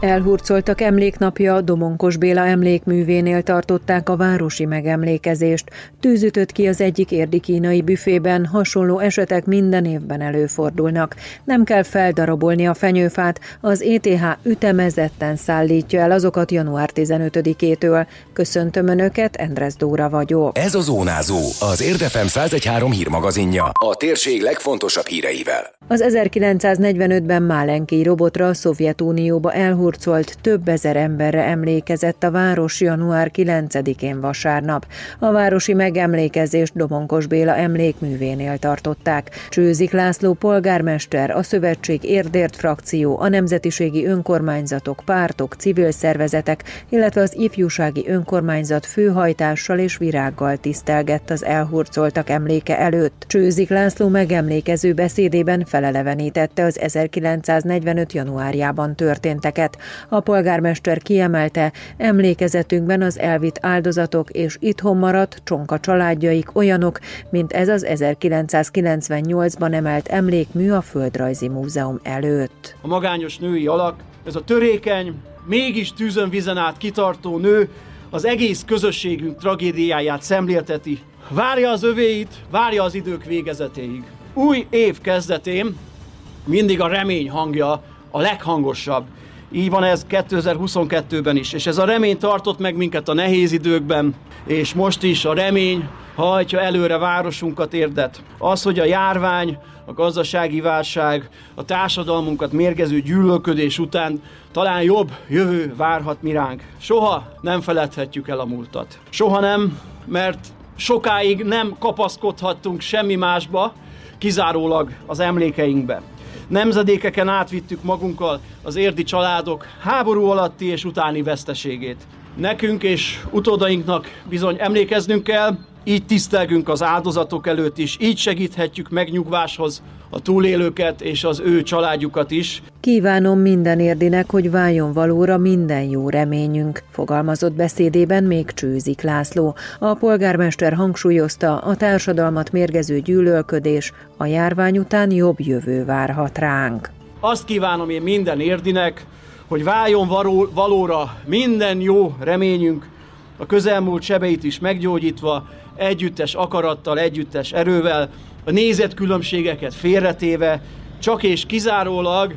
Elhurcoltak emléknapja, Domonkos Béla emlékművénél tartották a városi megemlékezést. Tűzütött ki az egyik érdi kínai büfében, hasonló esetek minden évben előfordulnak. Nem kell feldarabolni a fenyőfát, az ETH ütemezetten szállítja el azokat január 15-től. Köszöntöm Önöket, Endres Dóra vagyok. Ez a Zónázó, az Érdefem 113 hírmagazinja, a térség legfontosabb híreivel. Az 1945-ben Málenki robotra a Szovjetunióba elhurcolt több ezer emberre emlékezett a város január 9-én vasárnap. A városi megemlékezést Domonkos Béla emlékművénél tartották. Csőzik László polgármester, a Szövetség Érdért frakció, a nemzetiségi önkormányzatok, pártok, civil szervezetek, illetve az ifjúsági önkormányzat főhajtással és virággal tisztelgett az elhurcoltak emléke előtt. Csőzik László megemlékező beszédében felelevenítette az 1945. januárjában történteket. A polgármester kiemelte, emlékezetünkben az elvitt áldozatok és itthon maradt csonka családjaik olyanok, mint ez az 1998-ban emelt emlékmű a Földrajzi Múzeum előtt. A magányos női alak, ez a törékeny, mégis tűzön vizen át kitartó nő az egész közösségünk tragédiáját szemlélteti. Várja az övéit, várja az idők végezetéig új év kezdetén mindig a remény hangja a leghangosabb. Így van ez 2022-ben is, és ez a remény tartott meg minket a nehéz időkben, és most is a remény hajtja előre városunkat érdet. Az, hogy a járvány, a gazdasági válság, a társadalmunkat mérgező gyűlölködés után talán jobb jövő várhat mi ránk. Soha nem feledhetjük el a múltat. Soha nem, mert sokáig nem kapaszkodhattunk semmi másba, kizárólag az emlékeinkbe. Nemzedékeken átvittük magunkkal az érdi családok háború alatti és utáni veszteségét. Nekünk és utódainknak bizony emlékeznünk kell, így tisztelgünk az áldozatok előtt is, így segíthetjük megnyugváshoz a túlélőket és az ő családjukat is. Kívánom minden érdinek, hogy váljon valóra minden jó reményünk, fogalmazott beszédében még Csőzik László. A polgármester hangsúlyozta, a társadalmat mérgező gyűlölködés a járvány után jobb jövő várhat ránk. Azt kívánom én minden érdinek, hogy váljon valóra minden jó reményünk, a közelmúlt sebeit is meggyógyítva, együttes akarattal, együttes erővel, a nézetkülönbségeket félretéve, csak és kizárólag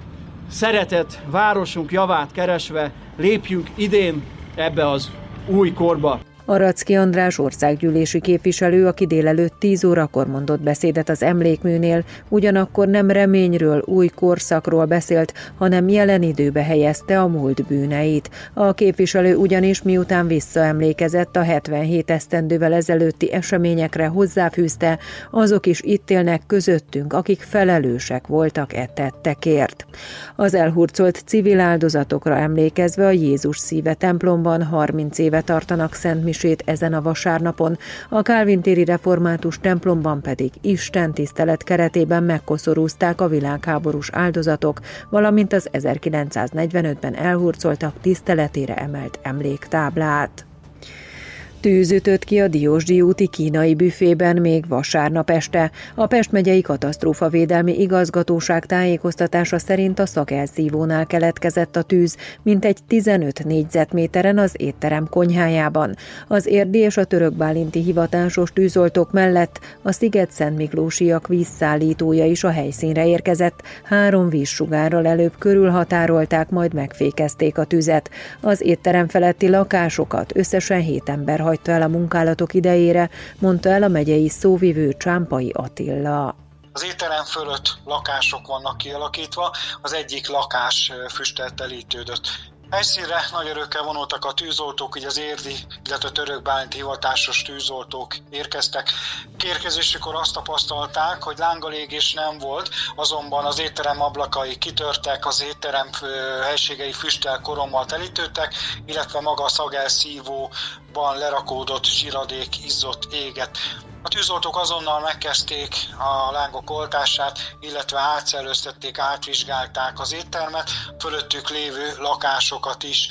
szeretett városunk javát keresve lépjünk idén ebbe az új korba. Aracki András országgyűlési képviselő, aki délelőtt 10 órakor mondott beszédet az emlékműnél, ugyanakkor nem reményről, új korszakról beszélt, hanem jelen időbe helyezte a múlt bűneit. A képviselő ugyanis miután visszaemlékezett a 77 esztendővel ezelőtti eseményekre hozzáfűzte, azok is itt élnek közöttünk, akik felelősek voltak e tettekért. Az elhurcolt civil áldozatokra emlékezve a Jézus szíve templomban 30 éve tartanak Szent misét ezen a vasárnapon, a Calvin téri református templomban pedig Isten tisztelet keretében megkoszorúzták a világháborús áldozatok, valamint az 1945-ben elhurcoltak tiszteletére emelt emléktáblát. Tűz ütött ki a Diósdi úti kínai büfében még vasárnap este. A Pest megyei katasztrófavédelmi igazgatóság tájékoztatása szerint a szakelszívónál keletkezett a tűz, mint egy 15 négyzetméteren az étterem konyhájában. Az érdi és a török bálinti hivatásos tűzoltók mellett a Sziget-Szent Miklósiak vízszállítója is a helyszínre érkezett. Három vízsugárral előbb körülhatárolták, majd megfékezték a tüzet. Az étterem feletti lakásokat összesen hét ember hagyta el a munkálatok idejére, mondta el a megyei szóvivő Csámpai Attila. Az étterem fölött lakások vannak kialakítva, az egyik lakás füsteltelítődött. Helyszínre nagy örökkel vonultak a tűzoltók, így az érdi, illetve török bányt hivatásos tűzoltók érkeztek. Kérkezésükor azt tapasztalták, hogy lángalégés nem volt, azonban az étterem ablakai kitörtek, az étterem helységei füstel korommal telítődtek, illetve maga a szagelszívóban lerakódott zsiradék izzott éget. A tűzoltók azonnal megkezdték a lángok oltását, illetve átszellőztették, átvizsgálták az éttermet, fölöttük lévő lakásokat is.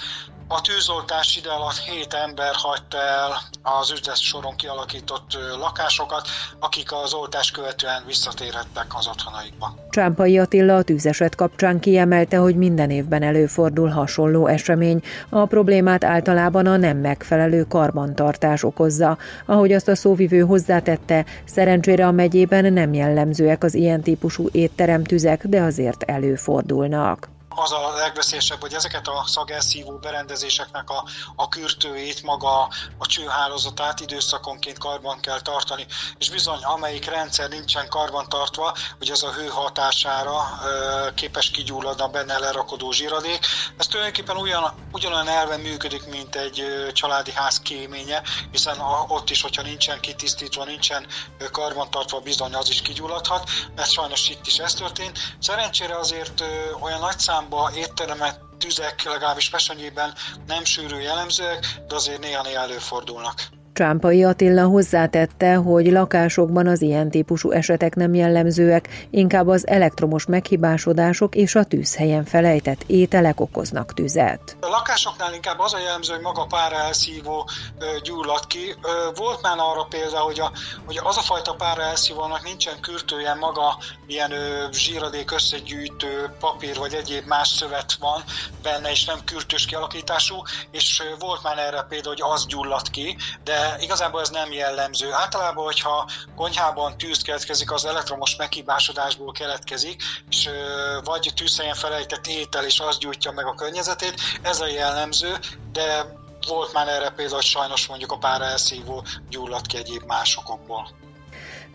A tűzoltás ide alatt 7 ember hagyta el az üzlet soron kialakított lakásokat, akik az oltás követően visszatérhettek az otthonaikba. Csámpai Attila a tűzeset kapcsán kiemelte, hogy minden évben előfordul hasonló esemény. A problémát általában a nem megfelelő karbantartás okozza. Ahogy azt a szóvivő hozzátette, szerencsére a megyében nem jellemzőek az ilyen típusú étteremtüzek, de azért előfordulnak az a legveszélyesebb, hogy ezeket a szagelszívó berendezéseknek a, a kürtőjét, maga a csőhálózatát időszakonként karban kell tartani, és bizony amelyik rendszer nincsen karban tartva, hogy az a hő hatására ö, képes kigyulladni a benne lerakodó zsíradék. Ez tulajdonképpen ugyan, ugyanolyan elven működik, mint egy családi ház kéménye, hiszen a, ott is, hogyha nincsen kitisztítva, nincsen karban tartva, bizony az is kigyulladhat, mert sajnos itt is ez történt. Szerencsére azért ö, olyan nagy szám számba étteremet tüzek, legalábbis Pesenyében nem sűrű jellemzőek, de azért néha-néha előfordulnak. Csámpai Attila hozzátette, hogy lakásokban az ilyen típusú esetek nem jellemzőek, inkább az elektromos meghibásodások és a tűzhelyen felejtett ételek okoznak tüzet. A lakásoknál inkább az a jellemző, hogy maga pára elszívó gyullad ki. Volt már arra példa, hogy, a, hogy az a fajta pára elszívónak nincsen kürtője, maga ilyen zsíradék összegyűjtő papír vagy egyéb más szövet van benne, és nem kürtős kialakítású, és volt már erre példa, hogy az gyullad ki, de igazából ez nem jellemző. Általában, hogyha konyhában tűz keletkezik, az elektromos meghibásodásból keletkezik, és vagy tűzhelyen felejtett étel, és az gyújtja meg a környezetét, ez a jellemző, de volt már erre például, hogy sajnos mondjuk a pára elszívó gyulladt ki egyéb másokból.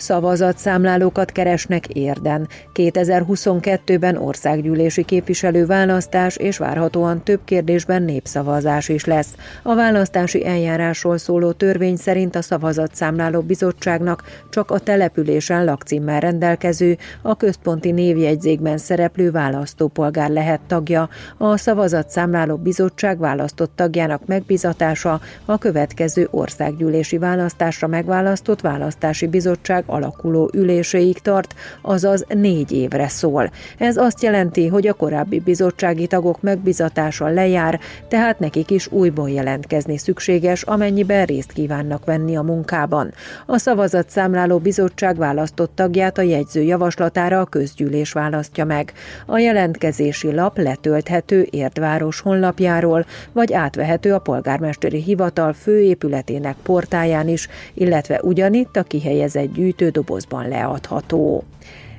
Szavazatszámlálókat keresnek érden. 2022-ben országgyűlési képviselő választás és várhatóan több kérdésben népszavazás is lesz. A választási eljárásról szóló törvény szerint a szavazatszámláló bizottságnak csak a településen lakcímmel rendelkező, a központi névjegyzékben szereplő választópolgár lehet tagja. A szavazatszámláló bizottság választott tagjának megbizatása a következő országgyűlési választásra megválasztott választási bizottság alakuló üléséig tart, azaz négy évre szól. Ez azt jelenti, hogy a korábbi bizottsági tagok megbizatása lejár, tehát nekik is újból jelentkezni szükséges, amennyiben részt kívánnak venni a munkában. A szavazatszámláló bizottság választott tagját a jegyző javaslatára a közgyűlés választja meg. A jelentkezési lap letölthető Érdváros honlapjáról, vagy átvehető a polgármesteri hivatal főépületének portáján is, illetve ugyanitt a kihelyezett gyűjtő dobozban leadható.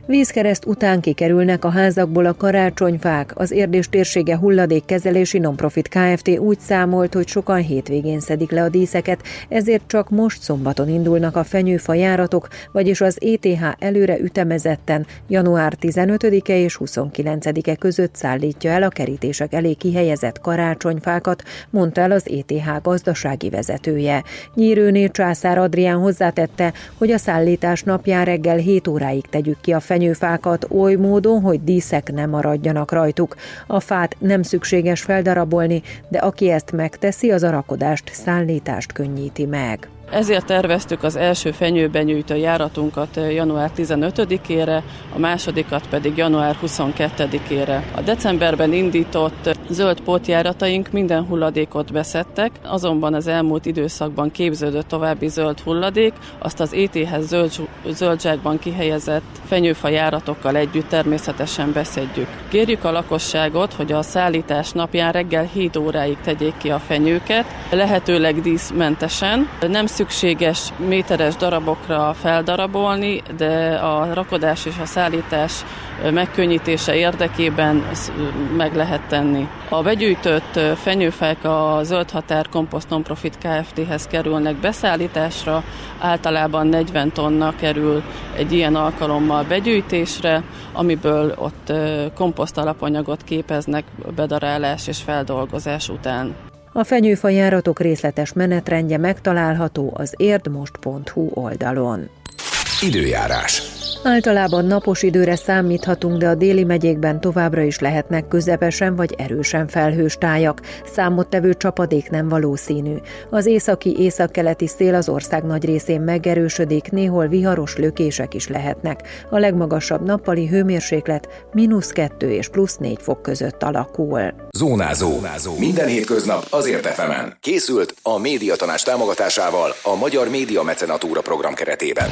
Vízkereszt után kikerülnek a házakból a karácsonyfák. Az érdés térsége hulladékkezelési nonprofit Kft. úgy számolt, hogy sokan hétvégén szedik le a díszeket, ezért csak most szombaton indulnak a fenyőfa járatok, vagyis az ETH előre ütemezetten január 15-e és 29-e között szállítja el a kerítések elé kihelyezett karácsonyfákat, mondta el az ETH gazdasági vezetője. Nyírőné Császár Adrián hozzátette, hogy a szállítás napján reggel 7 óráig tegyük ki a fenyőfákat oly módon, hogy díszek ne maradjanak rajtuk. A fát nem szükséges feldarabolni, de aki ezt megteszi, az a rakodást, szállítást könnyíti meg. Ezért terveztük az első fenyőben nyújtó járatunkat január 15-ére, a másodikat pedig január 22-ére. A decemberben indított zöld pótjárataink minden hulladékot beszettek, azonban az elmúlt időszakban képződött további zöld hulladék, azt az ET-hez zöld, zöldságban kihelyezett fenyőfa járatokkal együtt természetesen beszedjük. Kérjük a lakosságot, hogy a szállítás napján reggel 7 óráig tegyék ki a fenyőket, lehetőleg díszmentesen. Nem szükséges méteres darabokra feldarabolni, de a rakodás és a szállítás megkönnyítése érdekében meg lehet tenni. A begyűjtött fenyőfák a Zöld Határ Komposzt Nonprofit Kft-hez kerülnek beszállításra, általában 40 tonna kerül egy ilyen alkalommal begyűjtésre, amiből ott komposzt alapanyagot képeznek bedarálás és feldolgozás után. A fenyőfa járatok részletes menetrendje megtalálható az érdmost.hu oldalon. Időjárás. Általában napos időre számíthatunk, de a déli megyékben továbbra is lehetnek közepesen vagy erősen felhős tájak. Számottevő csapadék nem valószínű. Az északi északkeleti szél az ország nagy részén megerősödik, néhol viharos lökések is lehetnek. A legmagasabb nappali hőmérséklet mínusz 2 és plusz 4 fok között alakul. Zónázó. Zónázó. Minden hétköznap azért efemen. Készült a médiatanás támogatásával a Magyar Média Mecenatúra program keretében.